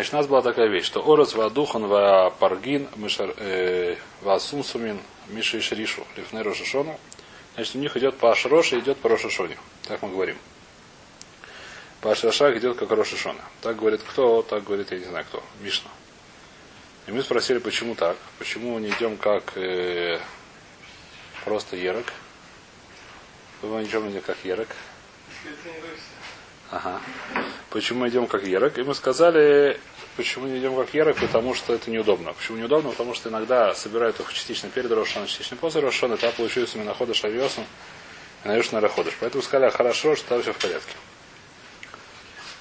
Значит, у нас была такая вещь, что Орос Вадухан Ва Паргин э, Ва Сумсумин Миша и Шришу Лифней Рошашону. Значит, у них идет по Ашроше, идет по Рошашоне. Так мы говорим. По Ашрашах идет как Рошашона. Так говорит кто, так говорит, я не знаю кто. Мишна. И мы спросили, почему так? Почему не идем как э, просто Ерок? Мы не идем как Ерок. Ага. Почему мы идем как Ерок? И мы сказали, почему не идем как Ерок, потому что это неудобно. Почему неудобно? Потому что иногда собирают их частично перед Рошаном, частично после Рошана, тогда получился именно ходыш авиосом, и наешь на ходыш. Поэтому сказали, «А хорошо, что там все в порядке.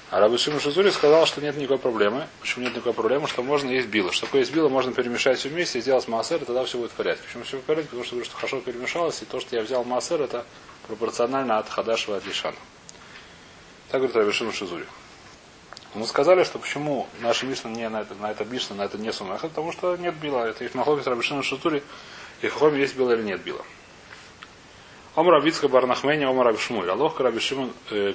А Рабы Шимон Шизури сказал, что нет никакой проблемы. Почему нет никакой проблемы? Что можно есть било. Что такое есть било, можно перемешать все вместе и сделать массер, и тогда все будет в порядке. Почему все в порядке? Потому что говорю, что хорошо перемешалось, и то, что я взял массер, это пропорционально от Хадашева от Лишана. Так говорит Рабишин Шизури. Мы сказали, что почему наша Мишна не на это, на это Мишна, на это не сумаха, потому что нет била. Это есть Махлокис Рабишин Шизури, и в Хоме есть било или нет била. Ом Рабицка Барнахмени, Ом Рабишмуль. Алох Карабишимун, э,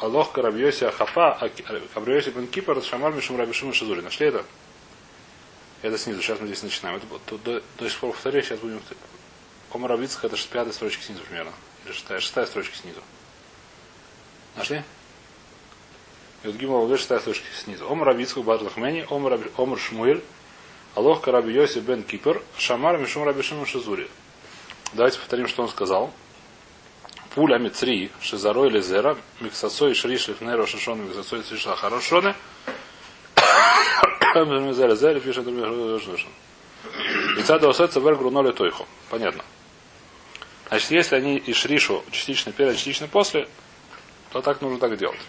Алох Карабьоси Ахапа, Кабриоси Бен Кипар, Шамар Мишум Рабишимун Шизури. Нашли это? Это снизу. Сейчас мы здесь начинаем. Это, до, до, до сих пор повторяю, сейчас будем... Ом Рабицка, это пятая строчка снизу примерно. Или шестая, шестая строчка снизу. Нашли? Юдгимал Лавеш шестая строчка снизу. Ом Рабицку Барлахмени, Ом, Раб, Ом Шмуэль, Алох Караби Йоси Бен Кипер, Шамар Мишум Рабишим Шизури. Давайте повторим, что он сказал. Пуля Мицри, Шизаро или Зера, Миксасой Шриш Лифнеро Шишон, Миксасой Шриша Хорошоне, Зера Зера, пишет И цада осется вверх груноли тойху. Понятно. Значит, если они и шришу частично перед, частично после, то так нужно так делать.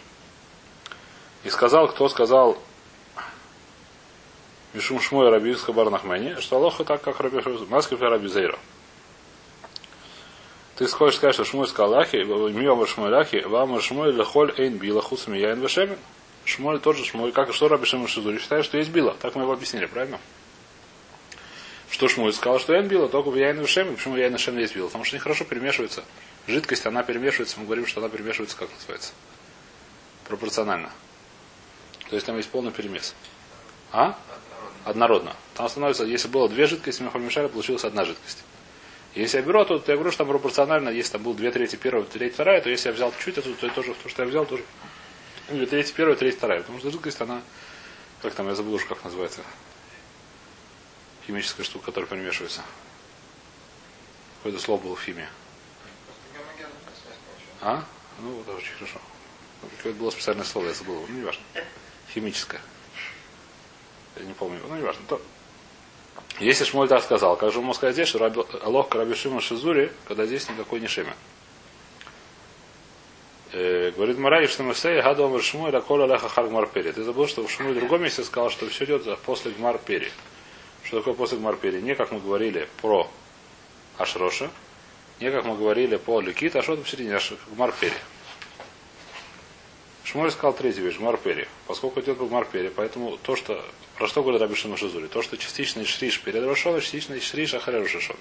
И сказал, кто сказал Мишум Шмой Раби Исха Барнахмени, что Алоха так, как Раби Масков и Раби Зейра. Ты хочешь сказать, что Шмой сказал Ахи, Миома Шмой Ахи, Вама Шмой Лехоль Эйн Била Хусами Яин Вешемен. Шмой тот же Шмой, как что Раби Шимон Шизури считает, что есть Била. Так мы его объяснили, правильно? Что Шмой сказал, что Яин Била, только в Яин Вешемен. Почему Яин Вешемен есть Била? Потому что они хорошо перемешиваются. Жидкость, она перемешивается, мы говорим, что она перемешивается, как называется? Пропорционально. То есть там есть полный перемес. А? Однородно. Там становится, если было две жидкости, мы помешали, получилась одна жидкость. Если я беру, то, то я говорю, что там пропорционально, если там был две трети первая, треть вторая, то если я взял чуть это, то я тоже, то, что я взял, тоже две трети первая, треть вторая. Потому что жидкость, она, как там, я забыл уже, как называется, химическая штука, которая перемешивается. Какое-то слово было в химии. А? Ну, это очень хорошо. Какое-то было специальное слово, я забыл. Ну, не важно. Химическое. Я не помню. Ну, не важно. То... Если Шмуль так сказал, как же он мог сказать здесь, что Раби, Алох Карабишима Шизури, когда здесь никакой не шеме. Э, говорит Марай, что Масей, Гаду Амар Шмуль, Ракола Леха Харгмар. Ты забыл, что в Шмуль в другом месте сказал, что все идет после Гмар Пери. Что такое после Гмар Пери? Не как мы говорили про Ашроша, не как мы говорили по Ликит, а что там посередине, аж Гмар. Шмуль сказал третью вещь, Гмар Пери. Поскольку идет по Гмар Пери, поэтому то, что про что говорит Раби Шимашизури? То, что частичный шриш перед Рошоном, частичный шриш ахаре Рошашон.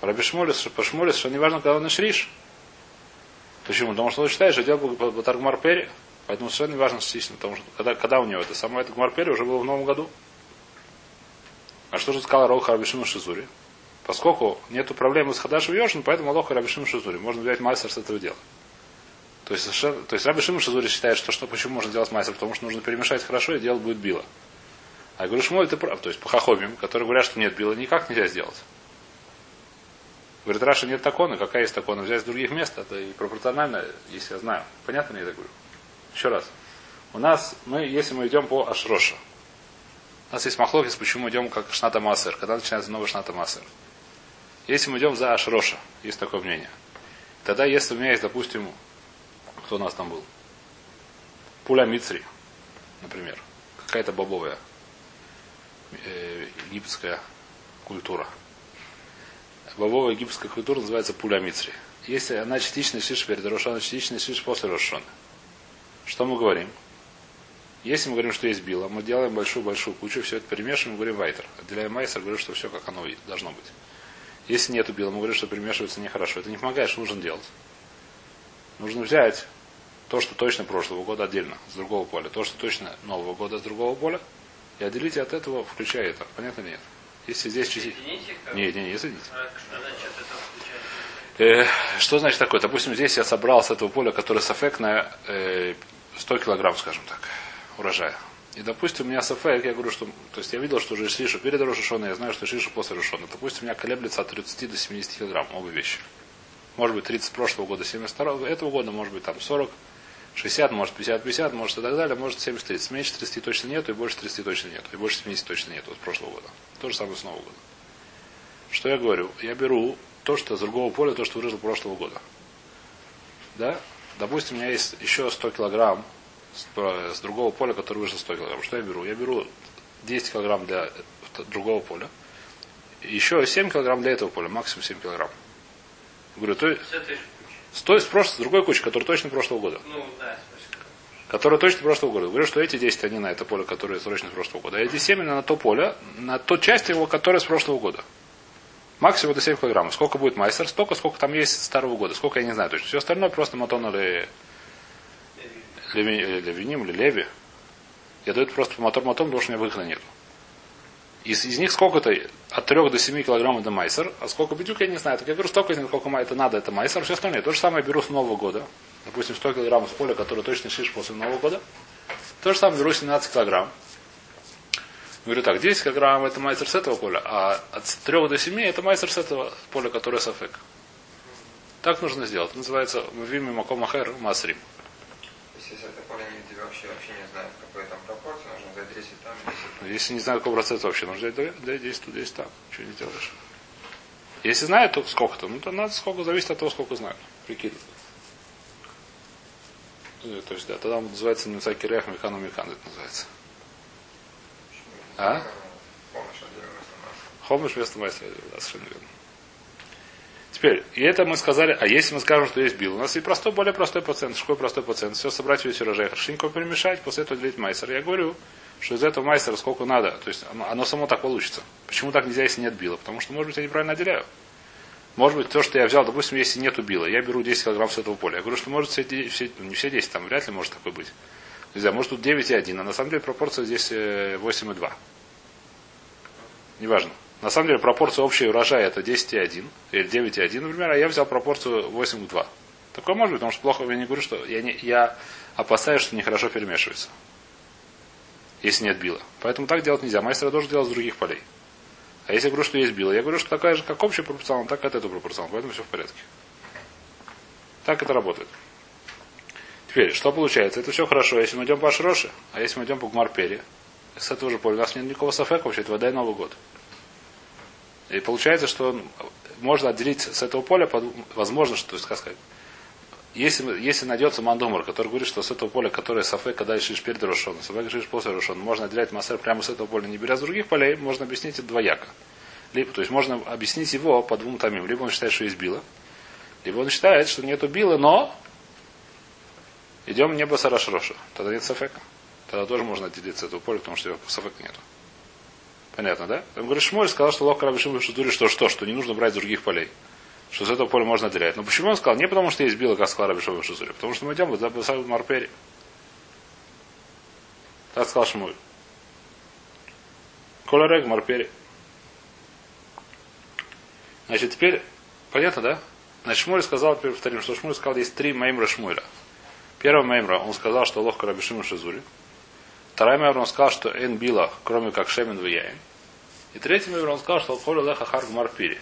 Раби Шмолис, по что не важно, когда он шриш. Почему? Потому что он считает, что делал по Таргмар Пери, поэтому совершенно не важно частично, потому что когда, когда у него это самое это Гмар Пери уже было в новом году. А что же сказал Роха Рабишима Шизури? Поскольку нет проблемы с Хадашем Йошин, поэтому Алоха Рабишима Шизури. Можно взять мастер с этого дела. То есть, то есть Раби Шимон Шазури считает, что, что почему можно делать майсер, потому что нужно перемешать хорошо, и дело будет било. А я говорю, Шмоль, ты прав. То есть по хахомим, которые говорят, что нет била, никак нельзя сделать. Говорит, Раша нет такона, какая есть такона, взять с других мест, это и пропорционально, если я знаю. Понятно мне это говорю? Еще раз. У нас, мы, если мы идем по Ашроша, у нас есть махлокис, почему идем как Шната Массер, когда начинается новый Шната Массер. Если мы идем за Ашроша, есть такое мнение, тогда если у меня есть, допустим, кто у нас там был? Пуля Мицри, например. Какая-то бобовая э, египетская культура. Бобовая египетская культура называется пуля Мицри. Если она частичный шиш перед Рошаном, частичный шиш после Рошана. Что мы говорим? Если мы говорим, что есть била, мы делаем большую-большую кучу, все это перемешиваем, говорим вайтер. Отделяем майсер, говорим, что все как оно должно быть. Если нету била, мы говорим, что перемешивается нехорошо. Это не помогает, что нужно делать. Нужно взять То, что точно прошлого года отдельно, с другого поля. То, что точно нового года с другого поля. И отделите от этого, включая это. Понятно или нет? Если здесь чуть... Не, не, не, соедините. Э, что значит такое? Допустим, здесь я собрал с этого поля, которое сафекное, э, 100 килограмм, скажем так, урожая. И, допустим, у меня сафек, я говорю, что... То есть я видел, что уже шлишу перед Рошашоной, я знаю, что шлишу после Рошона. Допустим, у меня колеблется от 30 до 70 килограмм, оба вещи. Может быть, 30 прошлого года, 72 этого года, может быть, там 40, 60, может 50, 50, может и так далее, может 70, 30. Меньше 30 точно нету, и больше 30 точно нету, и больше 70 точно нету от прошлого года. То же самое с Нового года. Что я говорю? Я беру то, что с другого поля, то, что выросло прошлого года. Да? Допустим, у меня есть еще 100 килограмм с, с другого поля, который вышло 100 килограмм. Что я беру? Я беру 10 килограмм для другого поля. Еще 7 килограмм для этого поля, максимум 7 килограмм. Говорю, то есть... С с прошлого, с другой кучи, которая точно прошлого года. Ну, да, Которая точно прошлого года. Говорю, что эти 10 они на это поле, которое срочно прошлого года. А эти 7 на то поле, на ту часть его, которая с прошлого года. Максимум это 7 килограммов. Сколько будет майстер? Столько, сколько там есть старого года. Сколько я не знаю точно. Все остальное просто матон или левиним или леви. Я даю просто по мотор мотом, потому что у меня выхода нет. Из, из них сколько-то от 3 до 7 килограмм это майсер, а сколько бедюк, я не знаю. Так я беру столько из них, сколько это надо, это майсер, все остальное. То же самое беру с Нового года. Допустим, 100 килограмм с поля, который точно шиш после Нового года. То же самое беру 17 килограмм. Говорю так, 10 килограмм это майсер с этого поля, а от 3 до 7 это майсер с этого поля, которое сафек. Так нужно сделать. Это называется Мавими Маком Ахер Масрим. Если это поле не вообще, вообще не знаю, какой там пропорции, нужно взять 10 там, 10 там. Если не знаю, какой процент вообще, нужно взять да, 10 тут, 10 там. Что не делаешь? Если знают, то сколько-то. Ну, то надо сколько, зависит от того, сколько знают. Прикидывать. Э, то есть, да, тогда он называется Мецаки Рех Механу Механ, это называется. А? Хомыш вместо майстра, да, совершенно верно. Теперь, и это мы сказали, а если мы скажем, что есть бил, у нас и простой, более простой пациент, какой простой пациент, все собрать весь урожай, хорошенько перемешать, после этого делить майстер. Я говорю, что из этого майстера сколько надо, то есть оно, само так получится. Почему так нельзя, если нет била? Потому что, может быть, я неправильно отделяю. Может быть, то, что я взял, допустим, если нет била, я беру 10 килограмм с этого поля. Я говорю, что может все, все, не все 10, там вряд ли может такой быть. Нельзя, может тут 9 и 1, а на самом деле пропорция здесь 8 и 2. Неважно. На самом деле пропорция общей урожая это 10 и 1, или 9 и 1, например, а я взял пропорцию 8 к 2. Такое может быть, потому что плохо я не говорю, что я, не, я опасаюсь, что нехорошо перемешивается. Если нет била. Поэтому так делать нельзя. Мастер должен делать с других полей. А если я говорю, что есть била, я говорю, что такая же, как общая пропорционал, так как это пропорционал. Поэтому все в порядке. Так это работает. Теперь, что получается? Это все хорошо, если мы идем по Ашроши, а если мы идем по Гмарпере, с этого же поля у нас нет никакого сафека вообще, это вода и Новый год. И получается, что можно отделить с этого поля, возможно, что, то есть, как сказать, если, если найдется мандумар, который говорит, что с этого поля, которое сафе, когда ишишь перед Рошоном, сафе ишишь после Рошона, можно отделять массер прямо с этого поля, не беря с других полей, можно объяснить это двояко. Либо, то есть можно объяснить его по двум томим. Либо он считает, что есть била, либо он считает, что нету била, но идем не басараш роша. Тогда нет сафека. Тогда тоже можно отделить с этого поля, потому что сафека нету. Понятно, да? Он говорит, Шмоль сказал, что Лох Рабишим Шутури, что что, что не нужно брать с других полей. Что с этого поля можно отделять. Но почему он сказал? Не потому, что есть Била, как сказал Рабишим Шутури. Потому что мы идем в Басаву Марпери. Так сказал Шмуль. Колорег Марпери. Значит, теперь, понятно, да? Значит, Шмуль сказал, теперь повторим, что Шмуль сказал, есть три маймра Шмуля. Первый маймра, он сказал, что Лох Рабишим Шизури. Вторая маймра, он сказал, что Эн Била, кроме как Шемен Вияин. И третий маймер он сказал, что Холя Леха Харг Марпири.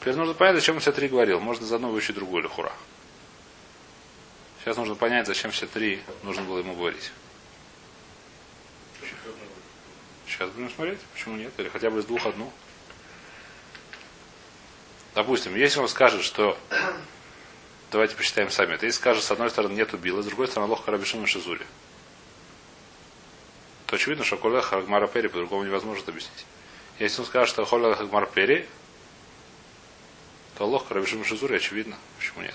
Теперь нужно понять, зачем он все три говорил. Можно заодно выучить другую лихура. Сейчас нужно понять, зачем все три нужно было ему говорить. Сейчас будем смотреть, почему нет, или хотя бы из двух одну. Допустим, если он скажет, что давайте посчитаем сами, это если скажет, с одной стороны нет убила, с другой стороны лох Рабишима Шизури то очевидно, что Коля Хагмара Пери по-другому невозможно объяснить. Если он скажет, что Холя Хагмар Пери, то Аллах Карабишим Шизури очевидно. Почему нет?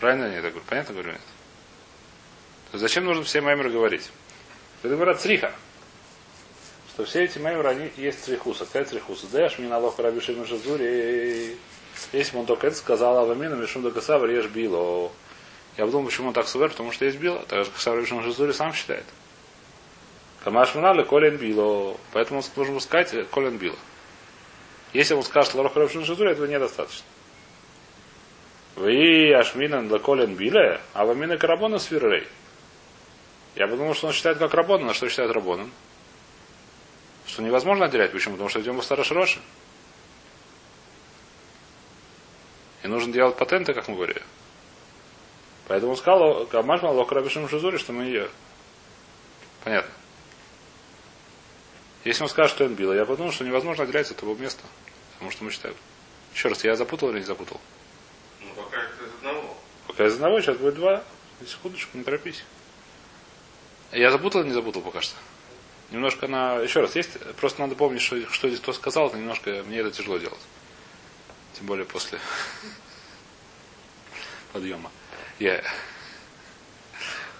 Правильно я так говорю? Понятно говорю нет? То зачем нужно все маймеры говорить? Это говорят сриха. что все эти меморы, они есть трихуса. Какая трихуса? Даешь мне на лох раби Шимон Шазури. Если бы он только это сказал, а вамина мишум до касавр ешь било. Я подумал, почему он так сувер, потому что есть било. Так же Шимон Шазури сам считает. Камаш Мнали Колен Било. Поэтому он должен сказать Колен Било. Если он скажет Ларох Рабшин Шазури, этого недостаточно. Вы Ашминан Колен Биле, а Вамина Карабона Свиррей. Я подумал, что он считает как Рабона, на что считает Рабона? Что невозможно отделять. Почему? Потому что идем в Старош Роши. И нужно делать патенты, как мы говорили. Поэтому он сказал, Камашмал Лохрабишим Шизури, что мы ее. Понятно. Если он скажет, что он бил, я подумал, что невозможно отделять с этого места. Потому что мы считаем. Еще раз, я запутал или не запутал? Ну, пока из одного. Пока из одного, сейчас будет два. Секундочку, не торопись. Я запутал или не запутал пока что? Немножко на... Еще раз, есть... Просто надо помнить, что, что здесь кто сказал, это немножко... Мне это тяжело делать. Тем более после подъема. Я...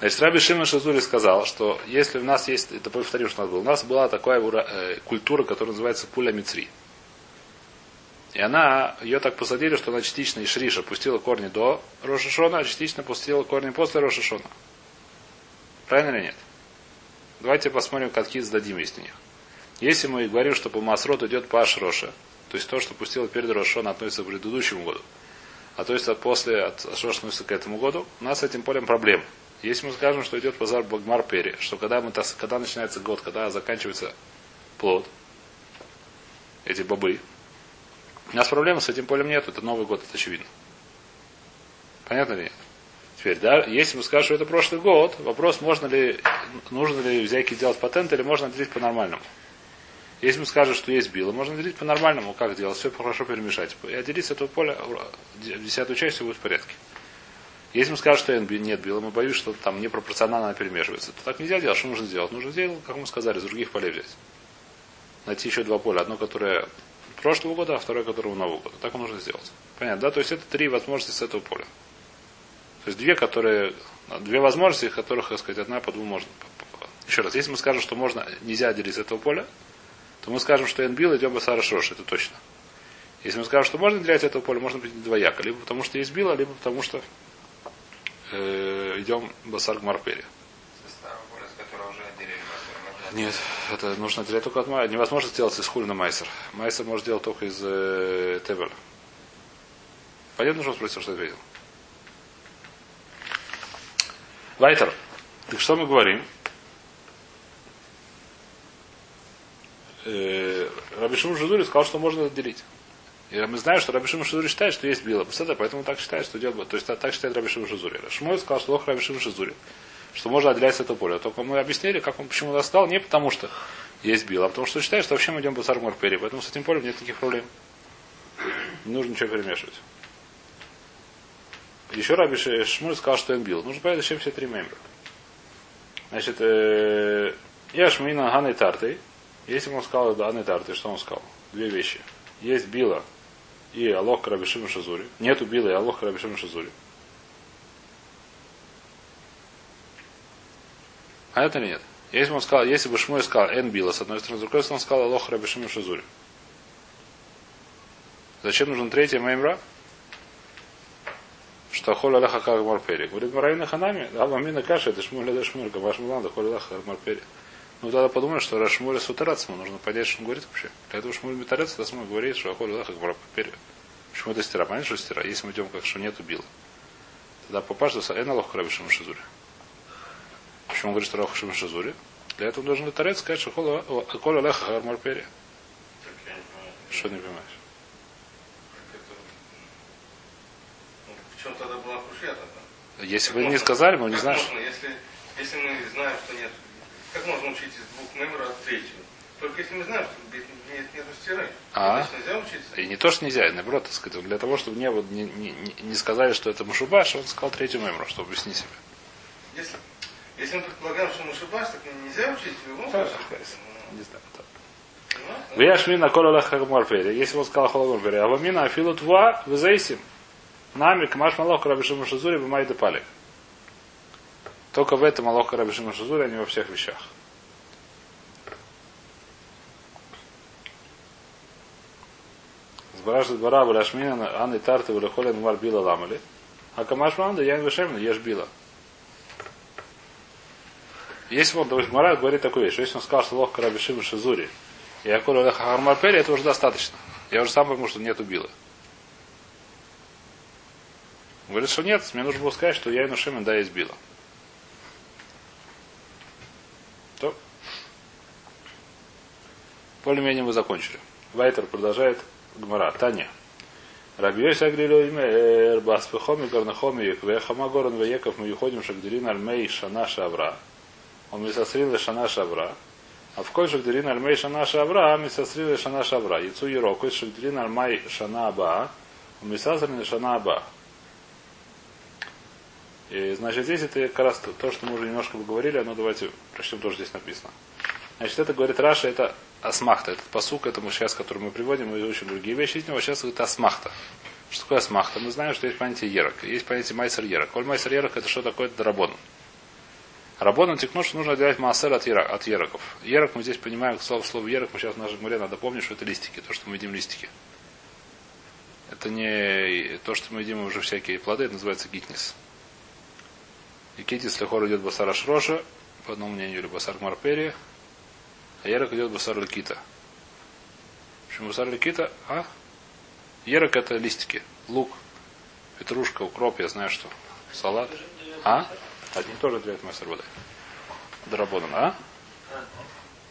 Значит, Раби Шимон Шазури сказал, что если у нас есть, это повторим, что у нас было, у нас была такая э, культура, которая называется пуля мицри. И она, ее так посадили, что она частично из Шриша пустила корни до Рошашона, а частично пустила корни после Рошашона. Правильно или нет? Давайте посмотрим, какие сдадим у них. Если мы говорим, что по Масрот идет по Ашроше, то есть то, что пустило перед Рошашона, относится к предыдущему году, а то есть от после от Ашроша относится к этому году, у нас с этим полем проблем. Если мы скажем, что идет базар Багмар Пери, что когда, мы, когда начинается год, когда заканчивается плод, эти бобы, у нас проблемы с этим полем нет, это Новый год, это очевидно. Понятно ли? Теперь, да, если мы скажем, что это прошлый год, вопрос, можно ли, нужно ли взять делать патент или можно делить по-нормальному. Если мы скажем, что есть било, можно делить по-нормальному, как делать, все хорошо перемешать. И отделить с этого поля десятую часть, все будет в порядке. Если мы скажем, что нет била, мы боюсь, что там непропорционально перемешивается, то так нельзя делать. Что нужно сделать? Нужно сделать, как мы сказали, из других полей взять. Найти еще два поля. Одно, которое прошлого года, а второе, которое Нового года. Так нужно сделать. Понятно, да? То есть это три возможности с этого поля. То есть две, которые, две возможности, из которых, так сказать, одна по двум можно. Еще раз, если мы скажем, что можно, нельзя отделить с этого поля, то мы скажем, что Энбил идет Басара Шрош, это точно. Если мы скажем, что можно отделять этого поля, можно быть двояко. Либо потому, что есть Била, либо потому, что э, идем Басар Гмарпери. Нет, это нужно отделять только от Майсера. Невозможно сделать из хули на Майсер. Майсер может делать только из э, Тевера. Понятно, что он спросил, что ответил? Вайтер. Так что мы говорим? Э, Рабишим Жидури сказал, что можно отделить. И мы знаем, что Рабишим Шизури считает, что есть Била. Поэтому так считает, что делать. То есть так считает Рабишим Шизури. Шмой сказал, что лох Рабишим Шизури. Что можно отделять с этого поля. Только мы объяснили, как он почему достал, не потому что есть Била, а потому что считает, что вообще мы идем по Сармар Пери. Поэтому с этим полем нет никаких проблем. Не нужно ничего перемешивать. Еще Раби Шмуль сказал, что он бил. Нужно понять, зачем все три мембра. Значит, э, я Шмина Ганной Тартой. Если бы он сказал Ганной Тартой, что он сказал? Две вещи. Есть Била и Алох Рабишима Шазури. Нету Била и Алох Рабишима Шазури. А это нет? Если бы он сказал, если бы Шмуй сказал Эн Била, с одной стороны, с другой стороны, он сказал Алох Рабишима Шазури. Зачем нужен третий мембра? Что холь аляха как марпери. Говорит, Мараина Ханами, да, мамина каша, это шмуль, это шмуль, ваш мулан, да холь аляха как марпери. Ну, тогда подумали, что Рашмуля сутарацма, нужно понять, что он говорит вообще. Для этого Шмуль Метарец, тогда мы говорит, что Ахоль Лаха Гмарпери. Почему это стира? Понятно, что стира? Если мы идем как что нет убил. Тогда попасть до Эна Лох Раби Шимашизури. Почему он говорит, что Лох Шимашизури? Для этого должен Метарец сказать, что Ахоль Лаха Гмарпери. Что не понимаешь? В чем тогда была тогда? Если вы не сказали, мы не знаем. Если, если мы знаем, что нет, как можно учить из двух номера от третьего? Только если мы знаем, что нет, нет, стиры. А? Нельзя учиться. И не то, что нельзя, наоборот, так сказать, для того, чтобы не, не, не, не сказали, что это Мушубаш, он сказал третью мемору, чтобы объяснить себе. Если, если мы предполагаем, что Мушубаш, так нельзя учить в любом случае. Не знаю. так. Ну, Вияшмина кола хагмарпери. Если он сказал халагмарпери, а вамина афилу тва везейсим. Нами кмаш малох рабишима шазури бимай депали. Только в этом Алоха Рабишима Шазуля, а не во всех вещах. Сбаражда двора Валяшмина Анны Тарты Валяхолин Мар Била Ламали. А Камаш Манда Ян Вишемна Еш Била. Если он, допустим, Мара говорит такую вещь, если он сказал, что лох Рабишима Шазури, и Акула Леха Хармарпели, это уже достаточно. Я уже сам пойму, что нету Била. Говорит, что нет, мне нужно было сказать, что я Инушемин да есть била. Более-менее мы закончили. Вайтер продолжает Гмара. Таня. Рабиося Агрилоймер, Баспехоми, Горнахоми, Вехама Горн, Вееков, мы уходим Шагдерин Альмей Шана Шавра. Он мисасрил Шана Шавра. А в кой Шагдерин Альмей Шана Шавра, мисасрил Шана Шавра. Яцу Ероку, Шагдерин Альмай Шана Аба, мисасрил Шана Аба. И, значит, здесь это как раз то, то, что мы уже немножко поговорили, оно давайте прочтем тоже здесь написано. Значит, это говорит Раша, это асмахта. Этот посук, это мы сейчас, который мы приводим, мы очень другие вещи из него. Сейчас это асмахта. Что такое асмахта? Мы знаем, что есть понятие ерок. Есть понятие майсер ерок. Коль майсер ерок, это что такое? Это рабон. Рабон текнут, что нужно отделять маасер от, ерок, от ероков. Ерок мы здесь понимаем, слово слово ерок, мы сейчас в нашем море надо помнить, что это листики, то, что мы едим листики. Это не то, что мы едим уже всякие плоды, это называется гитнис. И китис лехор идет басара шроша, по одному мнению, или басар марпери, ерок идет басар ликита. Почему басар ликита? А? Ерок это листики. Лук, петрушка, укроп, я знаю что. Салат. А? Одни тоже отделяют мастер воды. Дарабоном, а?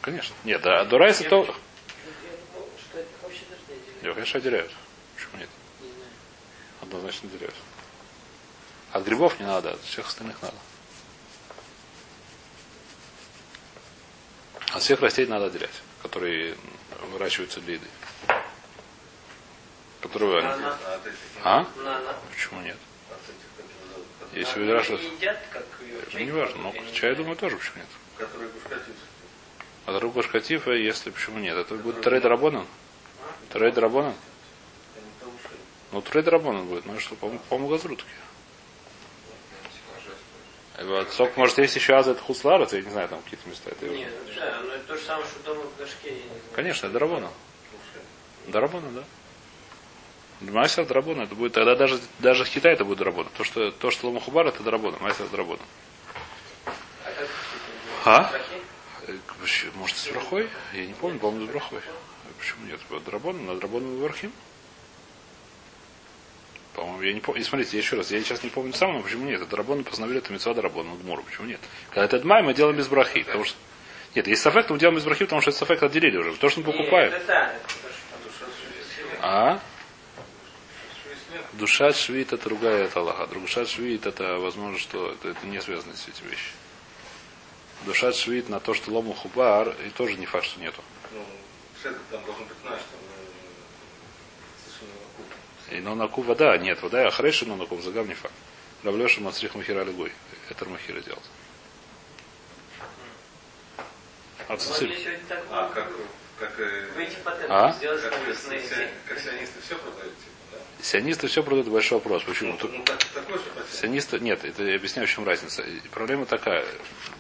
Конечно. Нет, да, Дурайса то... Его, конечно, отделяют. Почему нет? Однозначно отделяют. От грибов не надо, от всех остальных надо. От всех растений надо отделять, которые выращиваются для еды. Которые... А? Почему нет? Если вы выращиваете... Ну, не важно, но чай, я думаю, тоже почему нет. А друг башкатифа, если почему нет? Это будет трейд рабонан? Трейд рабонан? Ну, трейд рабонан будет, ну что, по-моему, газрутки. Вот. Только, может, есть еще аза это хусларец, я не знаю, там какие-то места. Это Нет, ну, да, но это то же самое, что дома в горшке. Конечно, это Дарабона. Дарабона, да. Мастер Драбона, это будет тогда даже, даже в Китае это будет Драбона. То, что, то, что Ломахубар, это Драбона, мастер Драбона. А? Э, может, с брахой? Я не помню, по-моему, с брахой. Почему нет? Драбона, на Драбона Вархим? По-моему, я не помню. И смотрите, еще раз, я сейчас не помню сам, но почему нет? Это Драбона постановили, это Мецва Драбона, Гмору. Почему нет? Когда это Дмай, мы делаем без брахи. Потому что... Нет, есть сафек, мы делаем без брахи, потому что это сафек отделили уже. То, что мы покупаем. А? Душа швид это другая это Аллаха. Душа швид это возможно, что это, это не связано с этими вещи. Душа швид на то, что лому хубар, и тоже не факт, что нету. Ну, там должен быть наш, там, и но на ку вода, нет, вода, а хорошо, но на ку загам не факт. Равлеша мацрих махира лигой. Это махира делает. А, а как, как, а? как, как сионисты все продают? Сионисты все продают, большой вопрос. Почему? Ну, ну, так, Сионисты, нет, это я объясняю, в чем разница. Проблема такая,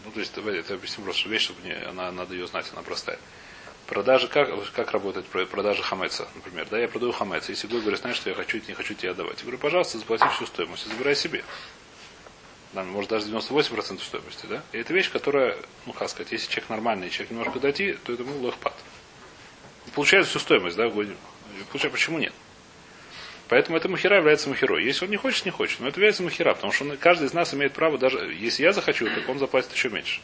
ну, то есть, это объясню просто вещь, чтобы мне, она, надо ее знать, она простая. Продажа, как, как работает продажа хамеца, например. Да, я продаю хамеца. Если Гой говорит, знаешь, что я хочу не хочу тебе отдавать. Я говорю, пожалуйста, заплати всю стоимость и забирай себе. Да, может даже 98% стоимости, да? И это вещь, которая, ну как сказать, если человек нормальный, человек немножко дойти, то это ему лохпад. Получает всю стоимость, да, Получает, почему нет? Поэтому это махера является махерой. Если он не хочет, не хочет. Но это является махера, потому что он, каждый из нас имеет право, даже если я захочу, так он заплатит еще меньше.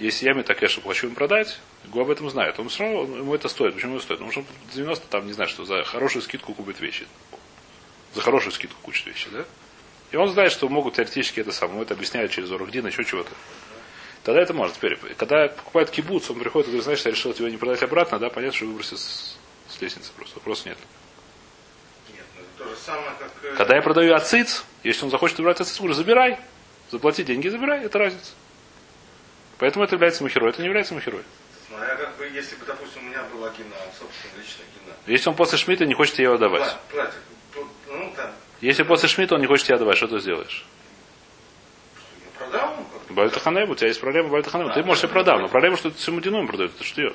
Если я Метакеша хочу им продать, Гу об этом знает. Он все равно ему это стоит. Почему это стоит? Потому что 90 там, не знаю, что за хорошую скидку купит вещи. За хорошую скидку купит вещи, да? И он знает, что могут теоретически это самое. Это объясняют через Орхдин, еще чего-то. Тогда это может. Теперь, когда покупает кибуц, он приходит и говорит, знаешь, я решил тебя не продать обратно, да, понятно, что выбросит с, с лестницы просто. Вопроса нет. Нет, ну, то же самое, как... Э, когда я продаю ациц, если он захочет убрать ациц, говорю, забирай. Заплати деньги, забирай, это разница. Поэтому это является махерой, это не является махерой. Смотря как бы, если бы, допустим, у меня была гина, собственно, личная гина. Если он после Шмидта не хочет тебе его давать. Платит. Ну, там. Если после Шмидта он не хочет тебе давать, что ты сделаешь? Я продал ему. Бальтаханебу, у тебя есть проблема Бальтаханебу. Ты можешь себе продать, но проблема, что ты всему дином продает. Это что?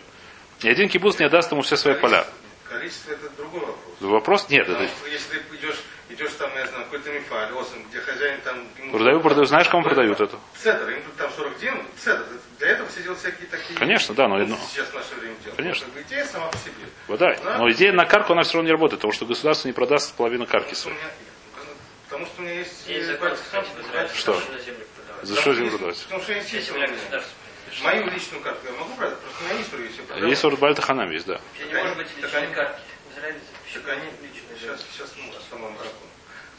Ни один кибуз не отдаст ему все свои поля. Количество это другой вопрос. Вопрос нет. Потому Это... если ты идешь, идешь там, я знаю, какой-то мифаль, осом, где хозяин там... ему- Продаю, продаю. Знаешь, кому продают это? Цедр, им тут там 40 дин, цедр. Для этого все делают всякие такие... Конечно, да, но- Ну, но- Сейчас в наше время делают. Конечно. Как бы идея сама по себе. Вот да. Да. Но идея на карку, она все равно не работает, потому что государство не продаст половину карки Потому что у своей. меня- Потому что у меня есть... Есть э, закон, в Что? За что землю продавать? Потому что есть земля государства. Мою личную карту я могу продать, просто у меня есть если продавать. Есть Урбальта Ханам есть, да. Не может они- быть так личной они- карты. В Израиле Так они сейчас, сейчас ну, основном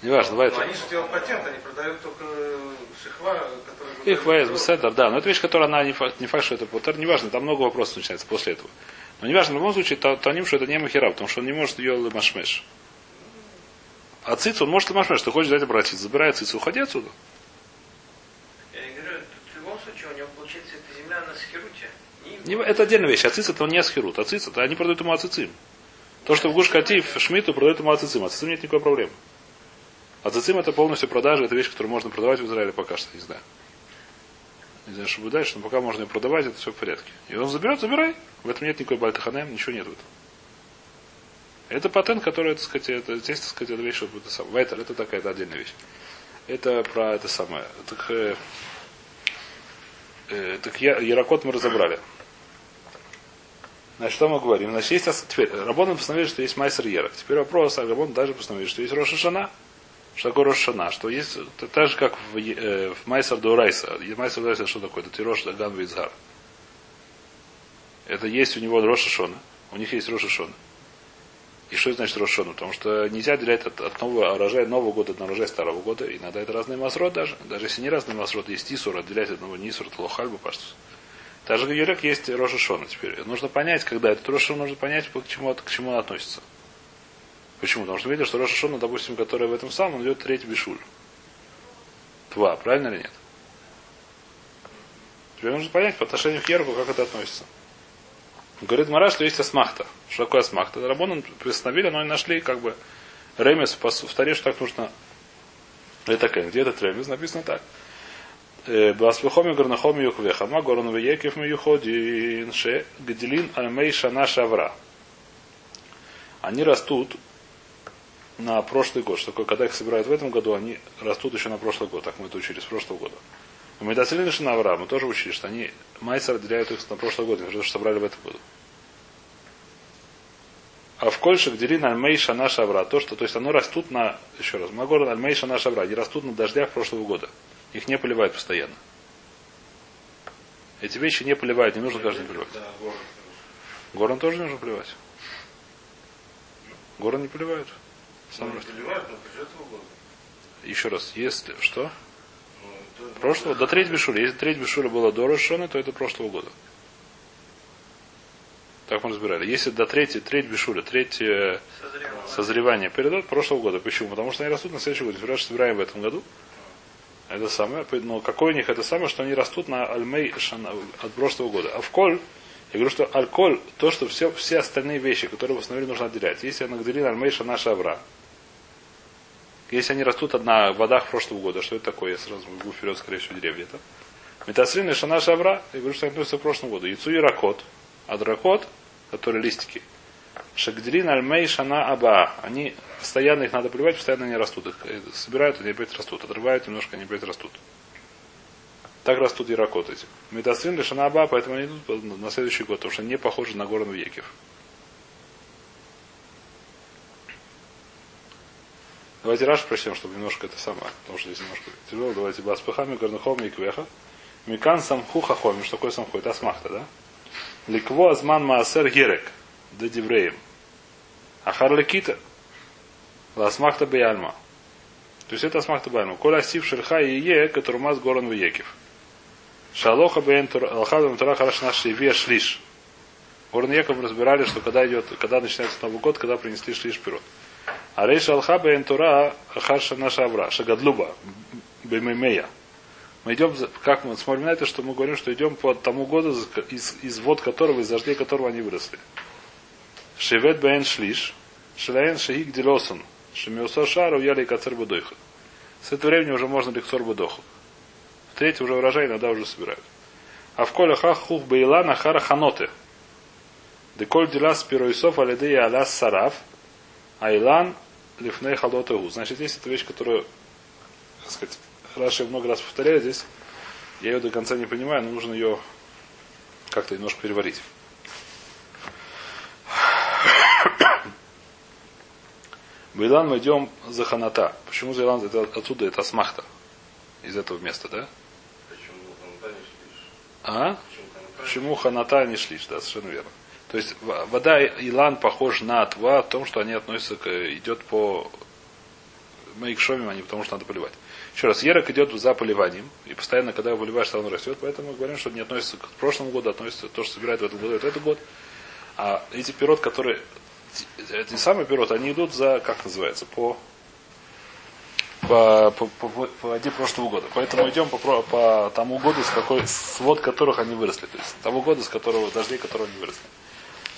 закон. Неважно, давай Но это. они же делают патент, они продают только шихва, который... Их вайз, беседер, да. Но это вещь, которая она не факт, не факт, что это путер, неважно, там много вопросов начинается после этого. Но неважно, в любом случае, то, то ним, что это не махера, потому что он не может ее машмеш. А цицу он может и машмеш. Ты хочешь взять забирай уходи отсюда. Я и говорю, тут в любом случае у него получается эта земля на схеруте. И Не- Это отдельная вещь. Ациц это он не асхерут. Ациц это они продают ему ацицим. То, что в Гуш Катив, Шмиту продают ему ацицим. Ацицим нет никакой проблемы. Ацицим это полностью продажа, это вещь, которую можно продавать в Израиле пока что, не знаю. Не знаю, что будет дальше, но пока можно ее продавать, это все в порядке. И он заберет, забирай. В этом нет никакой бальтаханем, ничего нет в этом. Это патент, который, так сказать, это, здесь, так сказать, это вещь, чтобы это сам. Вайтер, это такая это отдельная вещь. Это про это самое. Так, э, э, так я, Яракот мы разобрали. Значит, что мы говорим? Значит, есть теперь Рабон постановили, что есть Майсер Ерах. Теперь вопрос, а Рабон даже постановили, что есть Роша Шана. Что такое Роша Шана? Что есть, так же, как в, э, в Майсер Дурайса. Майсер Дурайса что такое? Это Тирош Даган Визгар. Это есть у него Роша Шона. У них есть Роша Шона. И что это значит Роша Шона? Потому что нельзя отделять от, от нового урожая Нового года от урожая Старого года. Иногда это разные масрот даже. Даже если не разные масрот, есть Исур, отделять от одного Нисур, это Лохальбу, паштус. Также Юрек есть Роша Шона теперь. Нужно понять, когда этот Роша нужно понять, к чему, к чему он относится. Почему? Потому что видишь, что Роша допустим, которая в этом самом, он идет третий бишуль. Два, правильно или нет? Теперь нужно понять по отношению к Ерку, как это относится. Говорит Мара, что есть асмахта. Что такое асмахта? Рабон приостановили, но они нашли как бы ремес в таре, что так нужно. Это такая, где этот ремес? Написано так. Баспехоми горнахоми юхвеха. Ма горн веекев ми юходин ше гделин альмей шана шавра. Они растут на прошлый год. Что такое, когда их собирают в этом году, они растут еще на прошлый год. Так мы это учили с прошлого года. У Медацилина Шинавра мы тоже учили, что они майсер отделяют их на прошлый год, потому что собрали в этом году. А в Кольше гделин альмей шана шавра. То, что, то есть оно растут на, еще раз, Магор альмей шана шавра. Они растут на дождях прошлого года. Их не поливают постоянно. Эти вещи не поливают, не нужно каждый день поливать. Да, город. Горон тоже не нужно поливать. Горон не поливают. Сам но. Еще раз, если что? Ну, это- Прошлого, до треть бешуля. Если треть бешуля была до Рошона, то это прошлого года. Так мы разбирали. Если до третьей, треть бешуля, треть Созревало. созревания передает прошлого года. Почему? Потому что они растут на следующий год. Теперь собираем в этом году. Это самое. Но какой у них это самое, что они растут на альмей шана, от прошлого года. А в коль, я говорю, что альколь, то, что все, все остальные вещи, которые восстановили, нужно отделять. Если я нагделил альмей шана шавра, если они растут на водах прошлого года, что это такое? Я сразу бегу вперед, скорее всего, деревья. Это. Метаслин и шана шавра, я говорю, что они относятся к прошлому году. Яйцу и ракот. А дракот, которые листики, Шагдилин альмей шана аба. Они постоянно их надо поливать, постоянно они растут. Их э, собирают, они опять растут. Отрывают немножко, они опять растут. Так растут иракот эти. Метасрин шана аба, поэтому они идут на следующий год, потому что они не похожи на горн векев. Давайте Раш прочтем, чтобы немножко это самое, потому что здесь немножко тяжело. Давайте Баспахами, Горнухом и Квеха. Микан самху хахоми. Что такое самху? Это асмахта, да? Ликво азман маасер герек. Да дивреем. Ахар лекита. Ласмахта беяльма. То есть это асмахта беяльма. Коля асив шерха и е, который маз горан векев. Шалоха бен алхадам тура хараш наш ве шлиш. Горн Яков разбирали, что когда идет, когда начинается Новый год, когда принесли шлиш вперед. А рейша алхаба энтура харша наша авра. Шагадлуба. Бемемея. Мы идем, как мы смотрим на это, что мы говорим, что идем по тому году, из, из вод которого, из дождей которого они выросли. Шевет бен шлиш, шелаен шеик дилосон, шемиусо шару яли кацер будойха. С этого времени уже можно лексор будоху. В третий уже урожай иногда уже собирают. А в коле хах хух бейла на хара ханоты. Деколь дилас пироисов алиды алас сараф, айлан лифней халотагу. Значит, есть эта вещь, которую, так сказать, Раши много раз повторяет здесь. Я ее до конца не понимаю, но нужно ее как-то немножко переварить. Байлан мы идем за ханата. Почему за Илан? Это отсюда, это асмахта. Из этого места, да? Почему ханата не шлиш? А? Почему ханата? Не шлиш? Да, совершенно верно. То есть вода Илан похож на Атва в том, что они относятся к, идет по Мейкшомим, а не потому, что надо поливать. Еще раз, ерок идет за поливанием, и постоянно, когда его поливаешь, он растет, поэтому мы говорим, что не относится к прошлому году, относится то, что собирает в этом году, это этот год. А эти пирот, которые, эти самые пирот, они идут за, как называется, по по, по, по, по воде прошлого года. Поэтому идем по, по тому году, с какой свод которых они выросли. То есть того года, с которого дождей, которого они выросли.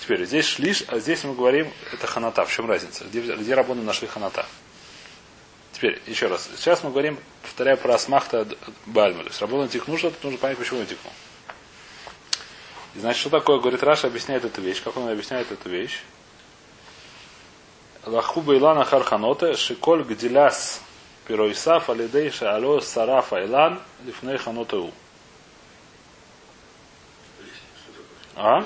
Теперь здесь шлиш, а здесь мы говорим, это ханата. В чем разница? Где, где рабоны нашли ханата? Теперь, еще раз. Сейчас мы говорим, повторяю, про асмахта бальму. То есть рабону тихну, тут нужно понять, почему он тихнул. И значит, что такое, говорит Раша, объясняет эту вещь. Как он объясняет эту вещь? Лахуба Илана Харханоте, Шиколь Гдиляс Пиройсаф, Алидей Шаало Сарафа Илан, Лифней Ханотеу. А?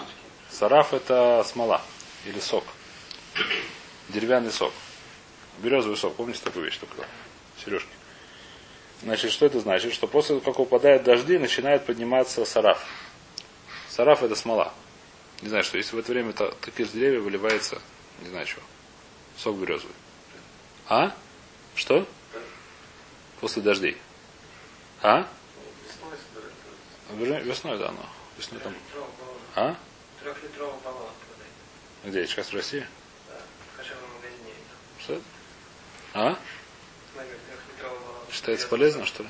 Сараф это смола или сок. Деревянный сок. Березовый сок. Помните такую вещь такую? Сережки. Значит, что это значит? Что после того, как упадают дожди, начинает подниматься сараф. Сараф это смола. Не знаю, что если в это время та- такие деревья выливается, не знаю чего, сок березовый. А? Что? После дождей. А? Весной да, оно. Весной там. А? Трехлитровый баллон продают. Где? Сейчас в России? Да. В кошерном магазине. Что это? А? Смотри, трехлитровый баллон. Считается полезно, что ли?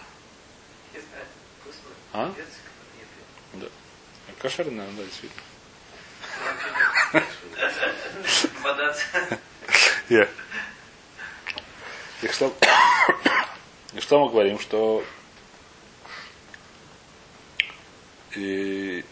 Не знаю. Вкусно. А? Да. Кошерный, наверное, да, действительно. Я. И что, и что мы говорим, что и,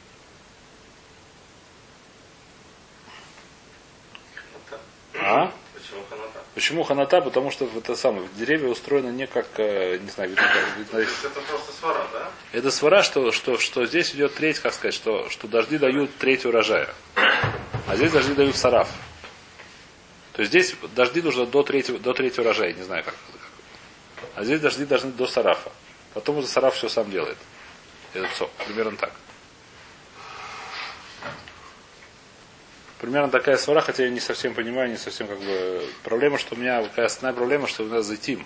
а? Почему ханата? Почему ханата? Потому что это самое, деревья устроены не как, э, не знаю, видно, как- видно, это просто свара, да? это свара, что, что, что здесь идет треть, как сказать, что, что дожди дают треть урожая. А здесь дожди дают сараф. То есть здесь дожди нужно до третьего, до третьего урожая, не знаю как. А здесь дожди должны до сарафа. Потом уже сараф все сам делает. Этот сок. Примерно так. Примерно такая свара, хотя я не совсем понимаю, не совсем как бы... Проблема, что у меня, какая основная проблема, что у нас затим.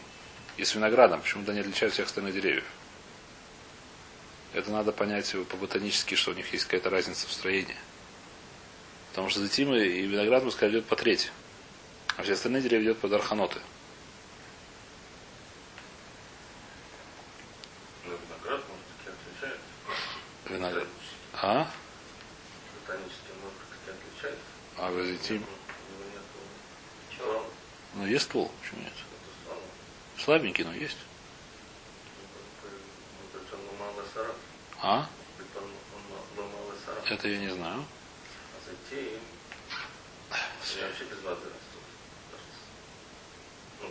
И с виноградом. Почему-то они отличают всех остальных деревьев. Это надо понять по-ботанически, что у них есть какая-то разница в строении. Потому что затимы и виноград, сказали, идет по треть. А все остальные деревья идут под арханоты. Виноград, может, таки отличает. Виноград. А? А нету сторон. Ну, есть ствол. Почему нет? Слабенький, но есть. Ну. А? Это я не знаю. Ну,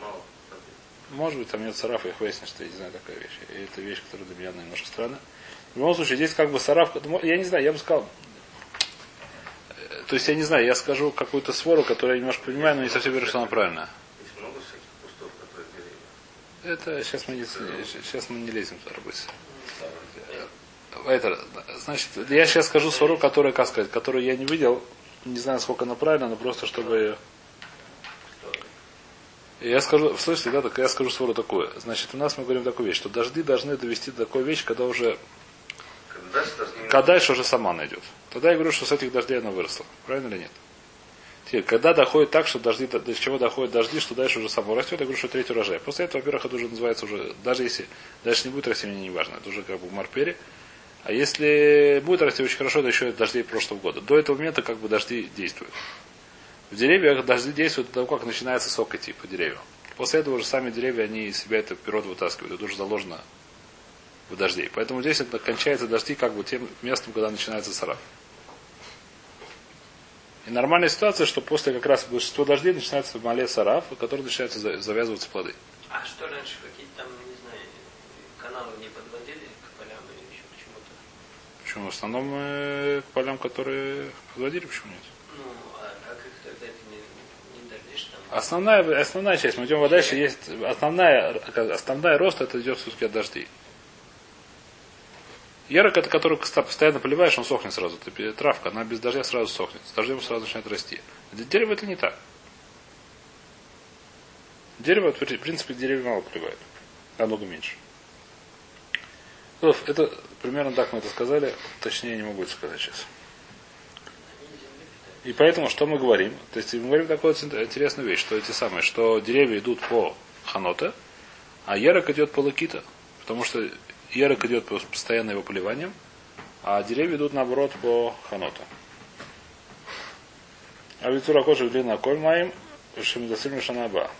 ну. Может быть, там нет сарафа, их выяснить, что я не знаю такая вещь. И это вещь, которая для меня немножко странная. В любом случае, здесь как бы сараф, я не знаю, я бы сказал, то есть я не знаю, я скажу какую-то свору, которую я немножко понимаю, но не совсем верю, что она правильная. Это сейчас мы не, сейчас мы не лезем туда быстро. Это, значит, я сейчас скажу свару, которая, как сказать, которую я не видел, не знаю, сколько она правильно, но просто чтобы... Я скажу, слышите, да, так я скажу свару такое. Значит, у нас мы говорим такую вещь, что дожди должны довести до такой вещи, когда уже, Когда должны... когда дальше уже сама найдет. Тогда я говорю, что с этих дождей она выросла. Правильно или нет? Теперь, когда доходит так, что дожди, до чего доходят дожди, что дальше уже само растет, я говорю, что третий урожай. После этого, во-первых, это уже называется уже, даже если дальше не будет расти, мне не важно, это уже как бы марпере. А если будет расти очень хорошо, то еще дождей прошлого года. До этого момента как бы дожди действуют. В деревьях дожди действуют до того, как начинается сок идти по деревьям. После этого уже сами деревья, они из себя это вперед вытаскивают. Это уже заложено дождей. Поэтому здесь это кончается дожди как бы тем местом, когда начинается сараф. И нормальная ситуация, что после как раз большинства дождей начинается малец сараф, который начинается за- завязываться плоды. А что раньше, какие-то там, не знаю, каналы не подводили к полям или еще к чему-то? Почему? В основном э, к полям, которые подводили, почему нет? Ну, а как их тогда не, не дождишь там? Основная, основная часть, мы идем дальше, есть основная, основная рост, это идет все-таки от дождей. Ярок это который постоянно поливаешь, он сохнет сразу. Пе- травка, она без дождя сразу сохнет. С дождем сразу начинает расти. Для дерева это не так. Дерево, в принципе, деревья мало поливают. Намного меньше. Это примерно так мы это сказали. Точнее, не могу это сказать сейчас. И поэтому, что мы говорим? То есть мы говорим такую интересную вещь, что эти самые, что деревья идут по ханоте, а ярок идет по лакита. Потому что ярок идет по постоянно его поливанием, а деревья идут наоборот по ханоту. А Вицура кожа длина коль маим, шемидасим шанаба.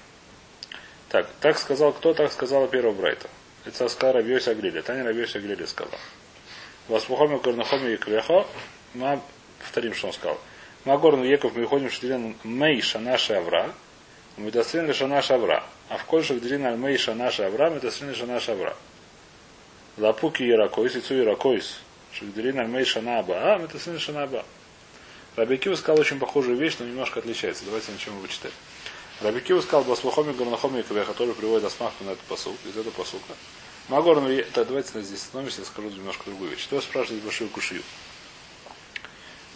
Так, так сказал кто? Так сказала первого брайта. Это сказал Рабиоси Агрили. Таня Рабиоси Агрили сказал. Васпухоми Корнахоми Яквехо. Мы повторим, что он сказал. Магорну Еков мы ходим шадрин Мей Шана Шавра. Мы дострин Шана Шавра. А в коль шадрин Аль Мей Шана Шавра, мы дострин Шана Шавра. Лапуки Яракойс, Ицу Яракойс. Шадрин Аль Мей Шана Аба, а мы дострин Шана Аба. Рабикива сказал очень похожую вещь, но немножко отличается. Давайте начнем его читать. Рабикива сказал Баслухоми Горнахоми Каве, который приводит Асмахту на этот посук, из этого посука. Магорну, да, давайте здесь остановимся, я скажу немножко другую вещь. Что спрашивает большую кушью?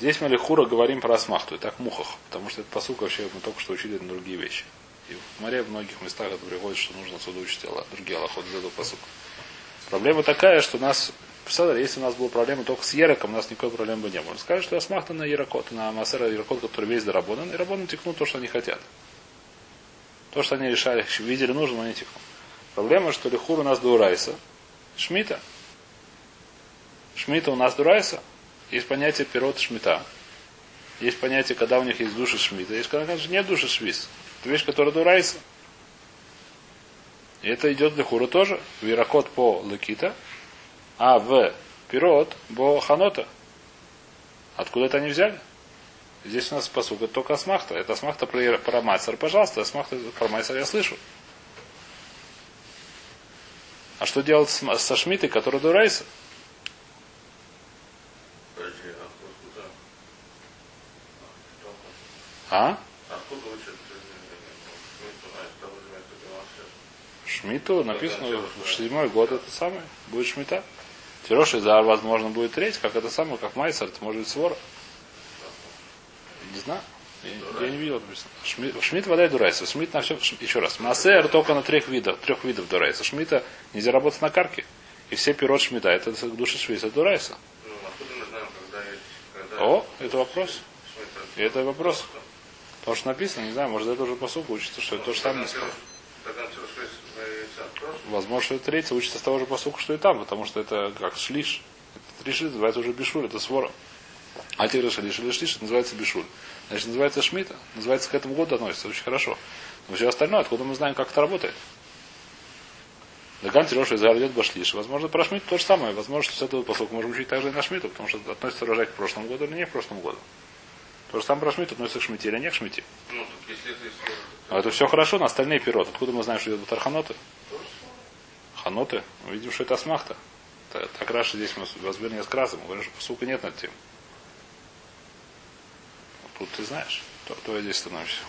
Здесь мы Лихура говорим про Асмахту, и так мухах, потому что этот посук вообще мы только что учили на другие вещи. И в море в многих местах это приходит, что нужно отсюда учить другие Аллахот из этого посука. Проблема такая, что у нас, если у нас была проблема только с Ероком, у нас никакой проблемы бы не было. Скажут, что Асмахта на Ерокот, на Масера Ерокот, который весь доработан, и работан текнут то, что они хотят. То, что они решали, видели нужным, они текнут. Проблема, что Лихур у нас Дурайса, Шмита. Шмита у нас Дурайса. Есть понятие пирот Шмита. Есть понятие, когда у них есть души Шмита. Есть когда конечно, нет души Швиз. Это вещь, которая Дурайса. И это идет для Хура тоже. Виракот по Лакита, а в пирот по Ханота. Откуда это они взяли? Здесь у нас посука только Асмахта. Это Асмахта про, про Майсер. Пожалуйста, Асмахта про Майсер я слышу. А что делать с- со Шмитой, который Дурайса? Подожди, а откуда? А? Откуда учат? э, Шмидту, а это возьмет это Шмиту написано в седьмой год это самое. Будет Шмита. Тирош из возможно, будет треть, как это самое, как Майсер, это может быть свора. Не знаю. Я, я не видел написано. Шмидт, Шмидт вода и дурайса. Шмидт на все. Еще раз. Массер только на трех видов, трех видов дурайса. Шмидта нельзя работать на карке. И все пирот Шмита, это душа Швейца дурайса. О, это вопрос. Это вопрос. То, что написано, не знаю, может это уже по суху учится, что это то же самое. сказал. Тогда все шло яйца. Тоже? Возможно, что это третье учится с того же посука, что и там, потому что это как шлиш. Это три шлиш, называется уже бишуль, это свора. А те шлиш или шлиш, это называется бишуль. Значит, называется шмита, называется к этому году относится, очень хорошо. Но все остальное, откуда мы знаем, как это работает? Даган Тироша из идет башлиш. Возможно, про шмиту то же самое. Возможно, что с этого посылка можем учить также и на шмиту, потому что относится урожай к прошлому году или не к прошлому году. То же самое про шмиту относится к шмите или не к шмите. Ну, так если это из... Но это все хорошо, на остальные пироты. Откуда мы знаем, что идет Тарханоты? Ханоты? Мы видим, что это асмахта. Так, Раши здесь мы возьмем несколько раз, мы говорим, что сука нет над тем. Тут ты знаешь, то, то я здесь становишься.